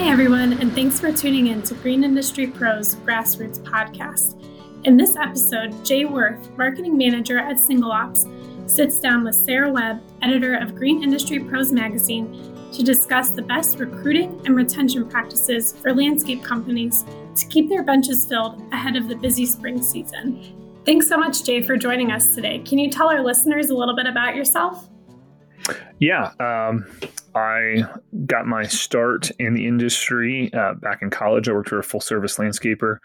Hey everyone, and thanks for tuning in to Green Industry Pros Grassroots Podcast. In this episode, Jay Worth, marketing manager at Single Ops, sits down with Sarah Webb, editor of Green Industry Pros magazine, to discuss the best recruiting and retention practices for landscape companies to keep their benches filled ahead of the busy spring season. Thanks so much, Jay, for joining us today. Can you tell our listeners a little bit about yourself? Yeah, um, I got my start in the industry uh, back in college. I worked for a full service landscaper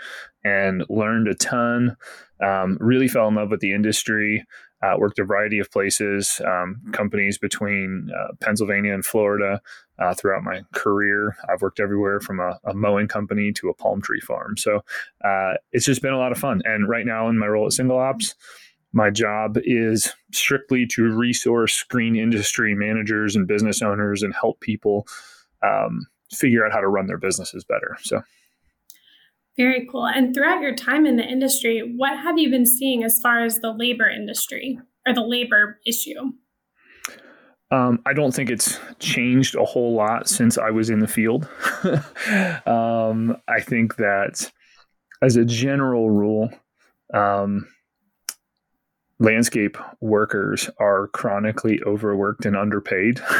and learned a ton. Um, really fell in love with the industry. Uh, worked a variety of places, um, companies between uh, Pennsylvania and Florida uh, throughout my career. I've worked everywhere from a, a mowing company to a palm tree farm. So uh, it's just been a lot of fun. And right now, in my role at Single Ops, my job is strictly to resource green industry managers and business owners and help people um, figure out how to run their businesses better. So, very cool. And throughout your time in the industry, what have you been seeing as far as the labor industry or the labor issue? Um, I don't think it's changed a whole lot since I was in the field. um, I think that as a general rule, um, landscape workers are chronically overworked and underpaid.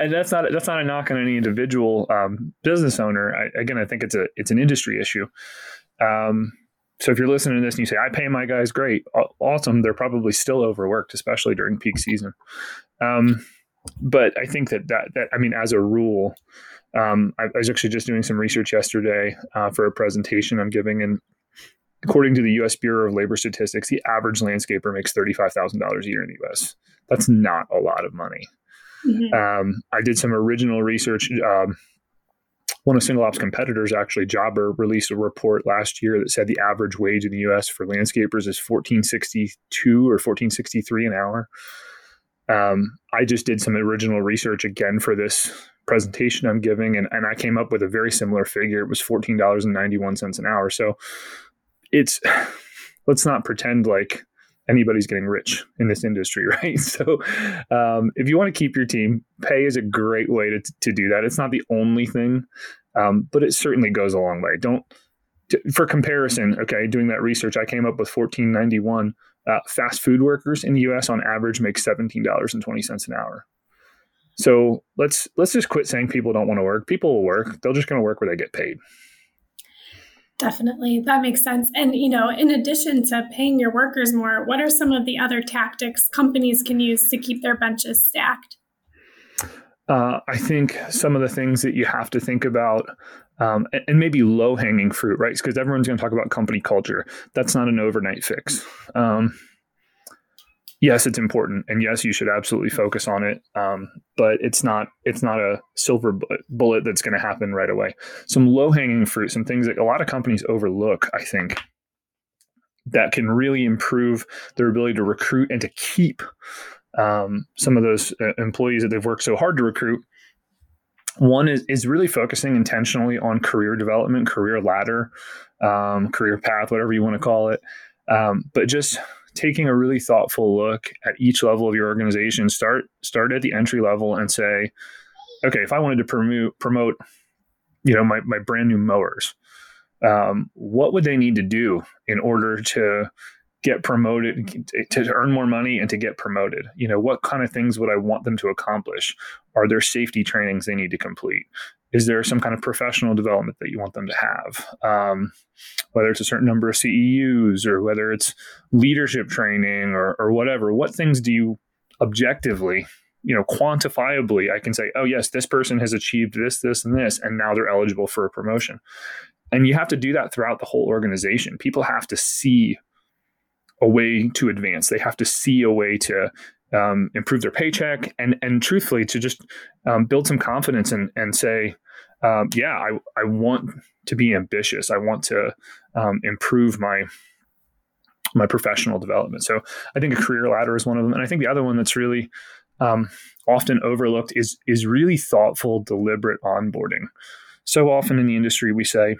And that's not that's not a knock on any individual um, business owner. I, again i think it's a it's an industry issue. Um, so if you're listening to this and you say i pay my guys great awesome they're probably still overworked especially during peak season. Um, but i think that that that i mean as a rule um, I, I, was actually just doing some research yesterday uh, for a presentation I'm giving, and according to the U.S. Bureau of Labor Statistics, the average landscaper makes thirty-five thousand dollars a year in the U.S. That's not a lot of money. Mm-hmm. Um, I did some original research. Um, one of Single Ops competitors, actually, Jobber, released a report last year that said the average wage in the U.S. for landscapers is fourteen sixty-two or fourteen sixty-three an hour. Um, I just did some original research again for this presentation I'm giving, and, and I came up with a very similar figure. It was fourteen dollars and ninety-one cents an hour. So it's let's not pretend like anybody's getting rich in this industry, right? So, um, if you want to keep your team, pay is a great way to, to do that. It's not the only thing, um, but it certainly goes a long way. Don't, to, for comparison, okay, doing that research, I came up with 1491. Uh, fast food workers in the U.S. on average make seventeen dollars and twenty cents an hour. So let's let's just quit saying people don't want to work. People will work. They're just going to work where they get paid. Definitely. That makes sense. And, you know, in addition to paying your workers more, what are some of the other tactics companies can use to keep their benches stacked? Uh, I think some of the things that you have to think about, um, and maybe low hanging fruit, right? Because everyone's going to talk about company culture. That's not an overnight fix. Um, yes, it's important, and yes, you should absolutely focus on it. Um, but it's not it's not a silver bullet that's going to happen right away. Some low hanging fruit, some things that a lot of companies overlook, I think, that can really improve their ability to recruit and to keep um, some of those uh, employees that they've worked so hard to recruit. One is, is really focusing intentionally on career development, career ladder, um, career path, whatever you want to call it. Um, but just taking a really thoughtful look at each level of your organization start start at the entry level and say okay if i wanted to promote promote you know my, my brand new mowers um, what would they need to do in order to get promoted to earn more money and to get promoted? You know what kind of things would i want them to accomplish? Are there safety trainings they need to complete is there some kind of professional development that you want them to have? Um, whether it's a certain number of ceus or whether it's leadership training or, or whatever what things do you objectively you know quantifiably i can say oh yes this person has achieved this this and this and now they're eligible for a promotion. And you have to do that throughout the whole organization. People have to see a way to advance. They have to see a way to um, improve their paycheck, and and truthfully to just um, build some confidence and and say, um, yeah, I I want to be ambitious. I want to um, improve my my professional development. So I think a career ladder is one of them, and I think the other one that's really um, often overlooked is is really thoughtful, deliberate onboarding. So often in the industry, we say,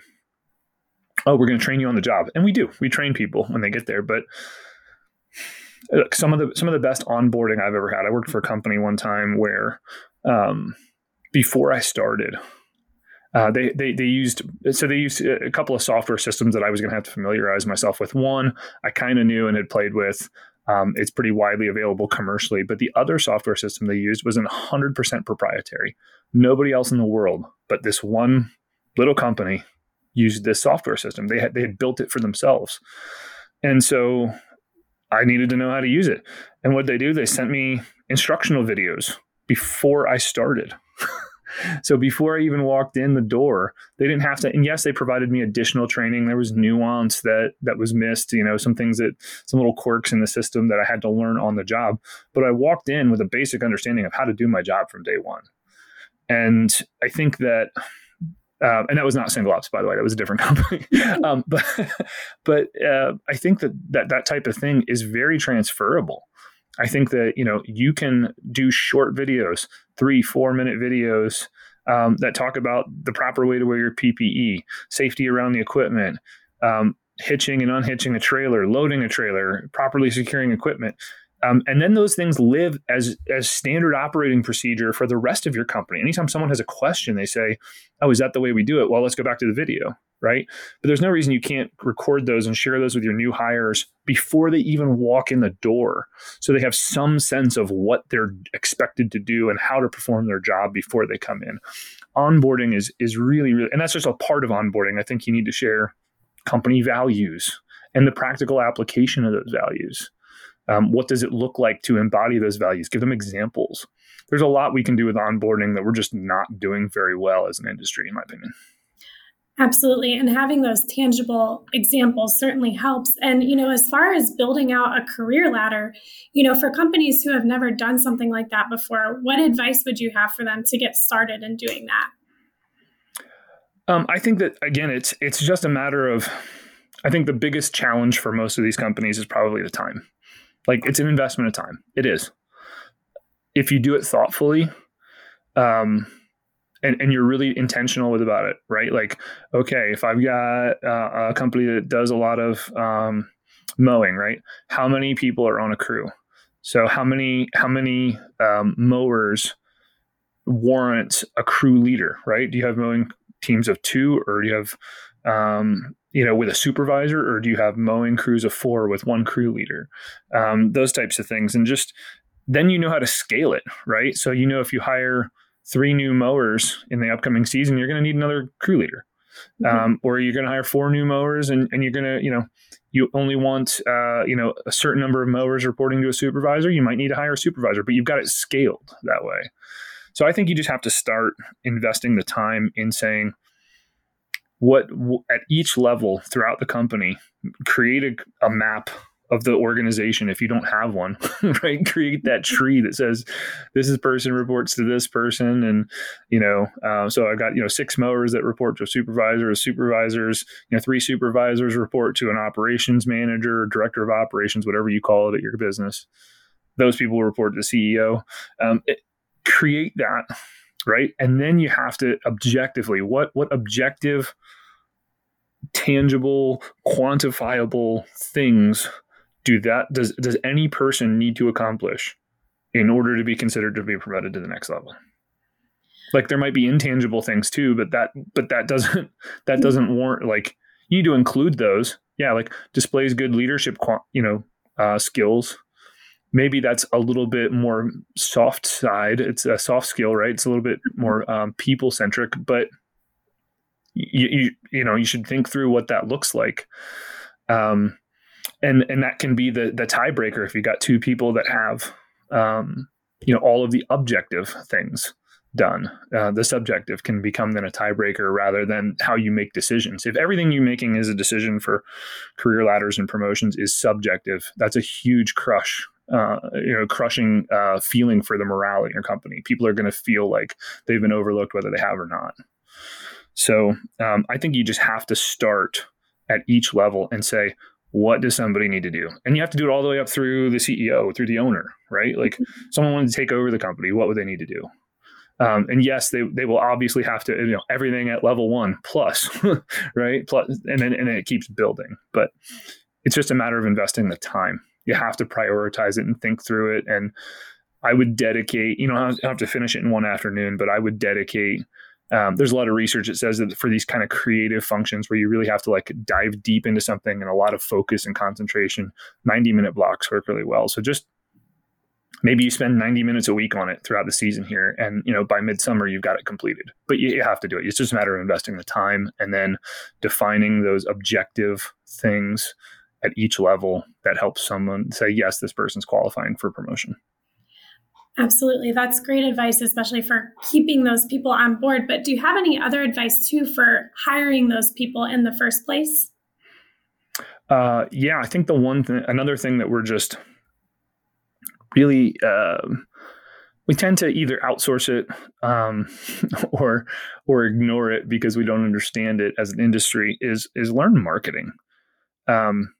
"Oh, we're going to train you on the job," and we do. We train people when they get there, but some of the some of the best onboarding I've ever had. I worked for a company one time where um, before I started, uh, they, they they used so they used a couple of software systems that I was going to have to familiarize myself with. One I kind of knew and had played with. Um, it's pretty widely available commercially, but the other software system they used was 100% proprietary. Nobody else in the world, but this one little company, used this software system. They had they had built it for themselves, and so I needed to know how to use it. And what they do, they sent me instructional videos before I started. so before I even walked in the door, they didn't have to. And yes, they provided me additional training. There was nuance that that was missed. You know, some things that some little quirks in the system that I had to learn on the job. But I walked in with a basic understanding of how to do my job from day one. And I think that um, and that was not single ops, by the way. That was a different company. um, but but uh, I think that, that that type of thing is very transferable. I think that you know you can do short videos, three, four minute videos um, that talk about the proper way to wear your PPE, safety around the equipment, um, hitching and unhitching a trailer, loading a trailer, properly securing equipment. Um, and then those things live as as standard operating procedure for the rest of your company. Anytime someone has a question, they say, "Oh, is that the way we do it?" Well, let's go back to the video, right? But there's no reason you can't record those and share those with your new hires before they even walk in the door, so they have some sense of what they're expected to do and how to perform their job before they come in. Onboarding is is really really, and that's just a part of onboarding. I think you need to share company values and the practical application of those values um, what does it look like to embody those values? Give them examples. There's a lot we can do with onboarding that we're just not doing very well as an industry, in my opinion. Absolutely. And having those tangible examples certainly helps. And, you know, as far as building out a career ladder, you know, for companies who have never done something like that before, what advice would you have for them to get started in doing that? Um, I think that again, it's it's just a matter of. I think the biggest challenge for most of these companies is probably the time. Like it's an investment of time. It is. If you do it thoughtfully, um, and, and you're really intentional with about it, right? Like, okay, if I've got uh, a company that does a lot of um, mowing, right? How many people are on a crew? So how many how many um, mowers warrant a crew leader, right? Do you have mowing teams of two, or do you have um, you know, with a supervisor, or do you have mowing crews of four with one crew leader? Um, those types of things, and just then you know how to scale it, right? So you know if you hire three new mowers in the upcoming season, you're going to need another crew leader, mm-hmm. um, or you're going to hire four new mowers, and, and you're going to, you know, you only want, uh, you know, a certain number of mowers reporting to a supervisor. You might need to hire a supervisor, but you've got it scaled that way. So I think you just have to start investing the time in saying, what at each level throughout the company create a, a map of the organization if you don't have one right? Create that tree that says this is person reports to this person and you know uh, so i got you know six mowers that report to a supervisor supervisors you know three supervisors report to an operations manager director of operations whatever you call it at your business. Those people report to the ceo um, it, create that right and then you have to objectively what what objective tangible, quantifiable things do that does does any person need to accomplish in order to be considered to be promoted to the next level? Like there might be intangible things too, but that but that doesn't that doesn't warrant like you need to include those. Yeah, like displays good leadership, you know, uh, skills. Maybe that's a little bit more soft side. It's a soft skill, right? It's a little bit more um, people centric, but you, you, you know you should think through what that looks like um, and and that can be the the tiebreaker if you got two people that have um, you know all of the objective things done uh, the subjective can become then a tiebreaker rather than how you make decisions if everything you're making is a decision for career ladders and promotions is subjective that's a huge crush uh, you know, crushing uh, feeling for the morale in your company. People are going to feel like they've been overlooked, whether they have or not. So um, I think you just have to start at each level and say, what does somebody need to do? And you have to do it all the way up through the CEO, through the owner, right? Like mm-hmm. someone wanted to take over the company, what would they need to do? Um, and yes, they, they will obviously have to, you know, everything at level one plus, right? Plus, and then, and then it keeps building, but it's just a matter of investing the time. You have to prioritize it and think through it. And I would dedicate, you know, I have to finish it in one afternoon, but I would dedicate um, there's a lot of research that says that for these kind of creative functions where you really have to like dive deep into something and a lot of focus and concentration, 90 minute blocks work really well. So just maybe you spend 90 minutes a week on it throughout the season here and you know by midsummer you've got it completed but you, you, have to do it it's just a matter of investing the time and then defining those objective things at each level that helps someone say yes this person's qualifying for promotion Absolutely. That's great advice, especially for keeping those people on board. But do you have any other advice too for hiring those people in the first place? Uh, yeah, I think the one thing, another thing that we're just really, uh, we tend to either outsource it um, or or ignore it because we don't understand it as an industry. Is is learn marketing. Um,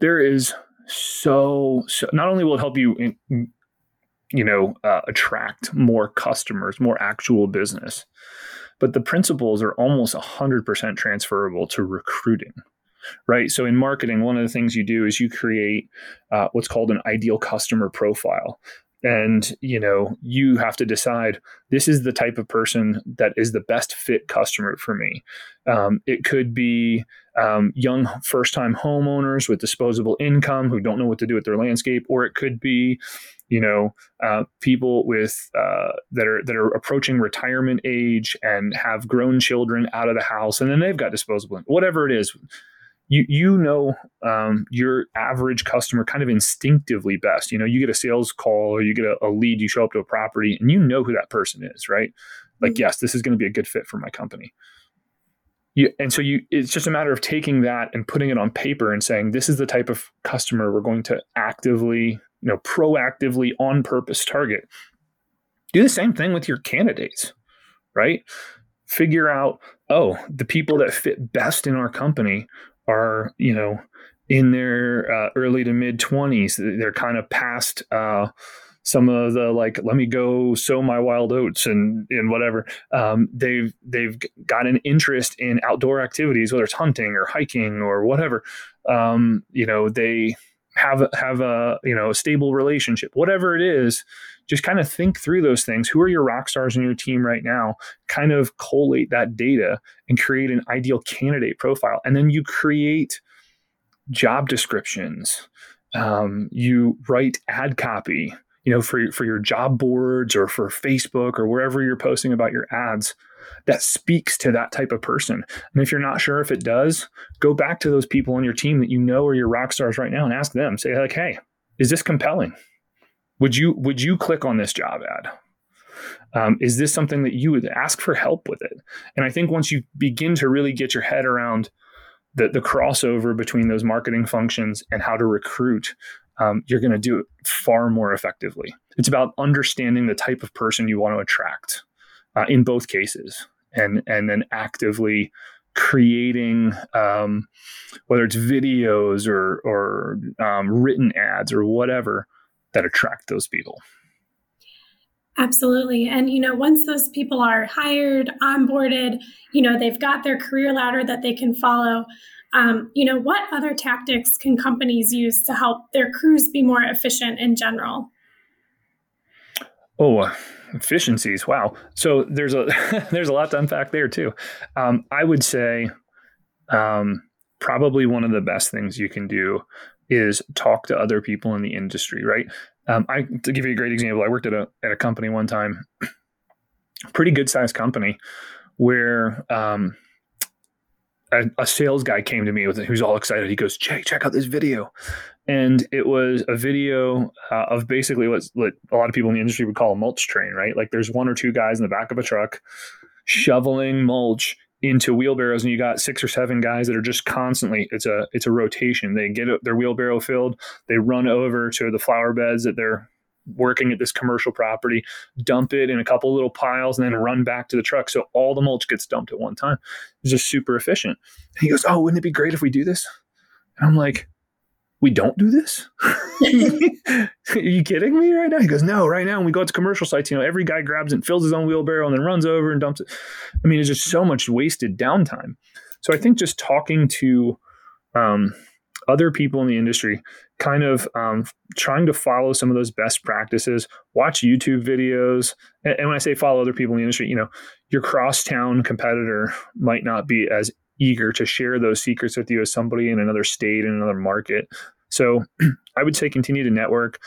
there is so, so not only will it help you in, you know uh, attract more customers more actual business but the principles are almost 100% transferable to recruiting right? So in marketing one of the things you do is you create uh, what's called an ideal customer profile and you know you have to decide this is the type of person that is the best fit customer for me. Um, it could be um, young first time homeowners with disposable income who don't know what to do with their landscape or it could be you know uh, people with uh, that are that are approaching retirement age and have grown children out of the house and then they've got disposable whatever it is you you know um, your average customer kind of instinctively best. You know, you get a sales call or you get a, a lead, you show up to a property, and you know who that person is, right? Like, mm-hmm. yes, this is going to be a good fit for my company. You, and so you, it's just a matter of taking that and putting it on paper and saying, this is the type of customer we're going to actively, you know, proactively on purpose target. Do the same thing with your candidates, right? Figure out, oh, the people that fit best in our company are you know in their uh, early to mid 20s they're kind of past uh, some of the like let me go sow my wild oats and and whatever. Um, they've they've got an interest in outdoor activities whether it's hunting or hiking or whatever. Um, you know they have have a you know stable relationship whatever it is just kind of think through those things. Who are your rock stars in your team right now? Kind of collate that data and create an ideal candidate profile. And then you create job descriptions. Um, you write ad copy you know for, for your job boards or for facebook or wherever you're posting about your ads that speaks to that type of person. And if you're not sure if it does, go back to those people on your team that you know are your rock stars right now and ask them. Say like, "Hey, is this compelling? Would you would you click on this job ad? Um, is this something that you would ask for help with it?" And I think once you begin to really get your head around the, the crossover between those marketing functions and how to recruit, um, you're going to do it far more effectively. It's about understanding the type of person you want to attract uh, in both cases, and and then actively creating um, whether it's videos or or um, written ads or whatever that attract those people. Absolutely. And, you know, once those people are hired, onboarded, you know, they've got their career ladder that they can follow. Um, you know, what other tactics can companies use to help their crews be more efficient in general? Oh, efficiencies. Wow. So there's a there's a lot to unpack there too. Um, I would say um, probably one of the best things you can do is talk to other people in the industry. Right. Um, I to give you a great example, I worked at a at a company one time, pretty good sized company, where um, a, a, sales guy came to me with who's all excited. He goes, "Jay, check out this video," and it was a video uh, of basically what, what a lot of people in the industry would call a mulch train, right? Like there's one or two guys in the back of a truck shoveling mulch into wheelbarrows, and you got six or seven guys that are just constantly. It's a it's a rotation. They get their wheelbarrow filled, they run over to the flower beds that they're working at this commercial property, dump it in a couple little piles, and then run back to the truck. So all the mulch gets dumped at one time. It's just super efficient. And he goes, "Oh, wouldn't it be great if we do this?" And I'm like, we don't do this? Are you kidding me right now? He goes, no, right now when we go to commercial sites, you know, every guy grabs and fills his own wheelbarrow and then runs over and dumps it. I mean, it's just so much wasted downtime. So I think just talking to um, other people in the industry kind of um, trying to follow some of those best practices watch youtube videos and, and, when i say follow other people in the industry you know your crosstown competitor might not be as eager to share those secrets with you as somebody in another state in another market. So i would say continue to network.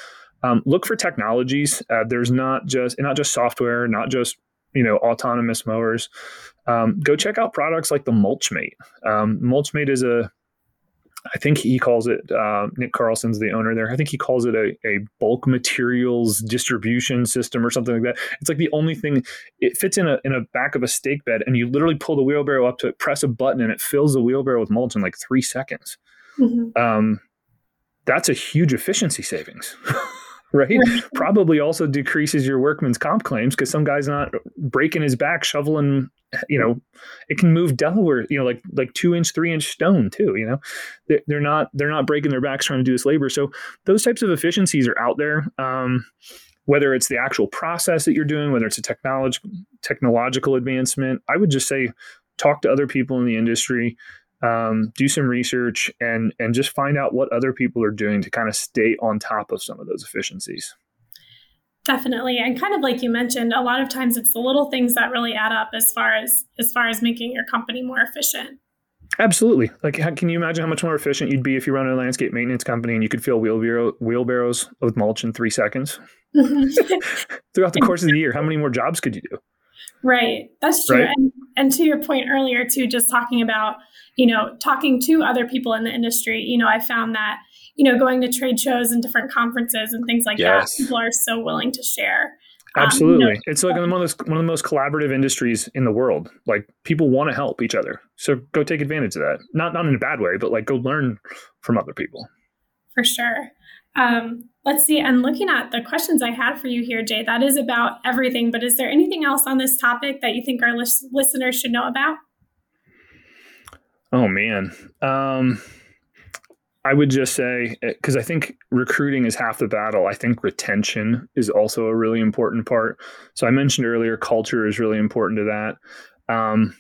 Um, look for technologies uh, there's not just not just software not just you know autonomous mowers. Um, go check out products like the mulchmate. Um, mulchmate is a I think he calls it uh, Nick Carlson's the owner there. I think he calls it a, a bulk materials distribution system or something like that. It's like the only thing it fits in a in a back of a stake bed, and you literally pull the wheelbarrow up to it, press a button, and it fills the wheelbarrow with mulch in like three seconds. Mm-hmm. Um, that's a huge efficiency savings. right? Probably also decreases your workman's comp claims because some guy's not breaking his back shoveling. You know, it can move Delaware. You know, like like two inch, three inch stone too. You know, they're, they're not they're not breaking their backs trying to do this labor. So those types of efficiencies are out there. Um, whether it's the actual process that you're doing, whether it's a technology technological advancement, I would just say talk to other people in the industry um, do some research and and just find out what other people are doing to kind of stay on top of some of those efficiencies. Definitely and kind of like you mentioned a lot of times it's the little things that really add up as far as as far as making your company more efficient. Absolutely. Like how, can you imagine how much more efficient you'd be if you run a landscape maintenance company and you could fill wheelbarrow, wheelbarrows with mulch in three seconds? Throughout the course of the year how many more jobs could you do? Right that's true right? And, and to your point earlier too just talking about you know, talking to other people in the industry, you know, I found that, you know, going to trade shows and different conferences and things like yes. that, people are so willing to share. Absolutely. Um, you know, it's like one of, those, one of the most collaborative industries in the world. Like people want to help each other. So go take advantage of that. Not not in a bad way, but like go learn from other people. For sure. Um, let's see. And looking at the questions I had for you here, Jay, that is about everything. But is there anything else on this topic that you think our lis- listeners should know about? Oh man. Um, I would just say because I think recruiting is half the battle. I think retention is also a really important part. So I mentioned earlier, culture is really important to that. Um,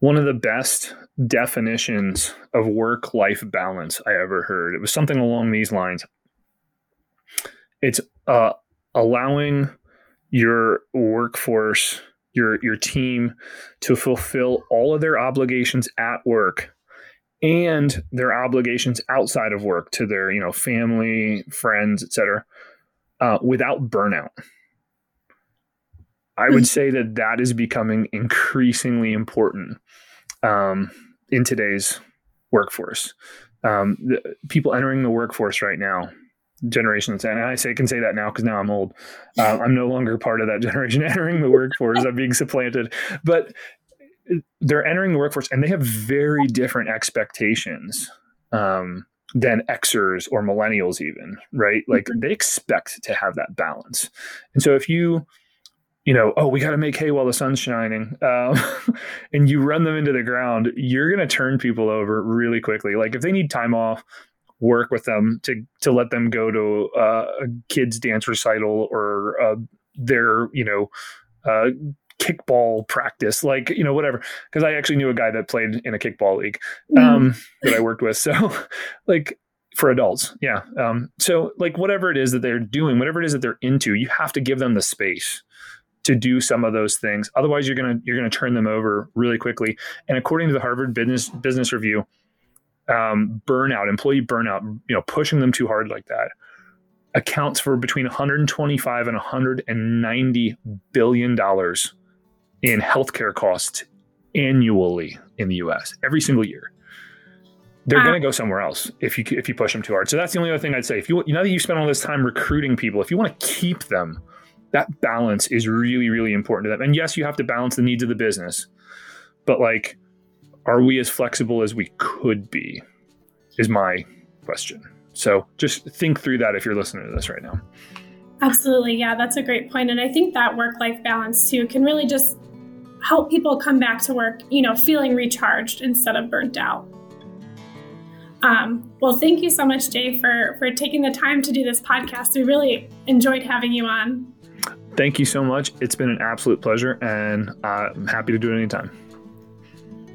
one of the best definitions of work life balance I ever heard. It was something along these lines. It's uh, allowing your workforce your your team to fulfill all of their obligations at work and their obligations outside of work to their you know family friends etc uh, without burnout. I would say that that is becoming increasingly important um, in today's workforce. Um, the, people entering the workforce right now generation that's and I say can say that now because now I'm old. Uh, I'm no longer part of that generation entering the workforce. I'm being supplanted, but they're entering the workforce and they have very different expectations um, than Xers or millennials, even right. Like mm-hmm. they expect to have that balance, and so if you you know, oh, we got to make hay while the sun's shining, um, and you run them into the ground, you're going to turn people over really quickly. Like if they need time off, work with them to to let them go to uh, a kids dance recital or uh, their you know uh, kickball practice like you know whatever because i actually knew a guy that played in a kickball league mm-hmm. um, mm. that i worked with so like for adults yeah um, so like whatever it is that they're doing whatever it is that they're into you have to give them the space to do some of those things otherwise you're going to you're going to turn them over really quickly and according to the harvard business business review um, burnout, employee burnout, you know, pushing them too hard like that accounts for between 125 and 190 billion dollars in healthcare costs annually in the U.S. every single year. They're going to go somewhere else if you if you push them too hard. So that's the only other thing I'd say. If you you know that you spend all this time recruiting people, if you want to keep them, that balance is really really important to them. And yes, you have to balance the needs of the business, but like are we as flexible as we could be? Is my question. So just think through that if you're listening to this right now. Absolutely. Yeah, that's a great point. And I think that work life balance too can really just help people come back to work, you know, feeling recharged instead of burnt out. Um, well, thank you so much, Jay, for, for taking the time to do this podcast. We really enjoyed having you on. Thank you so much. It's been an absolute pleasure, and uh, I'm happy to do it anytime.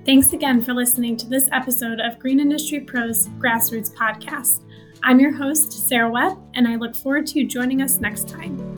Thanks again for listening to this episode of Green Industry Pros Grassroots Podcast. I'm your host, Sarah Webb, and I look forward to you joining us next time.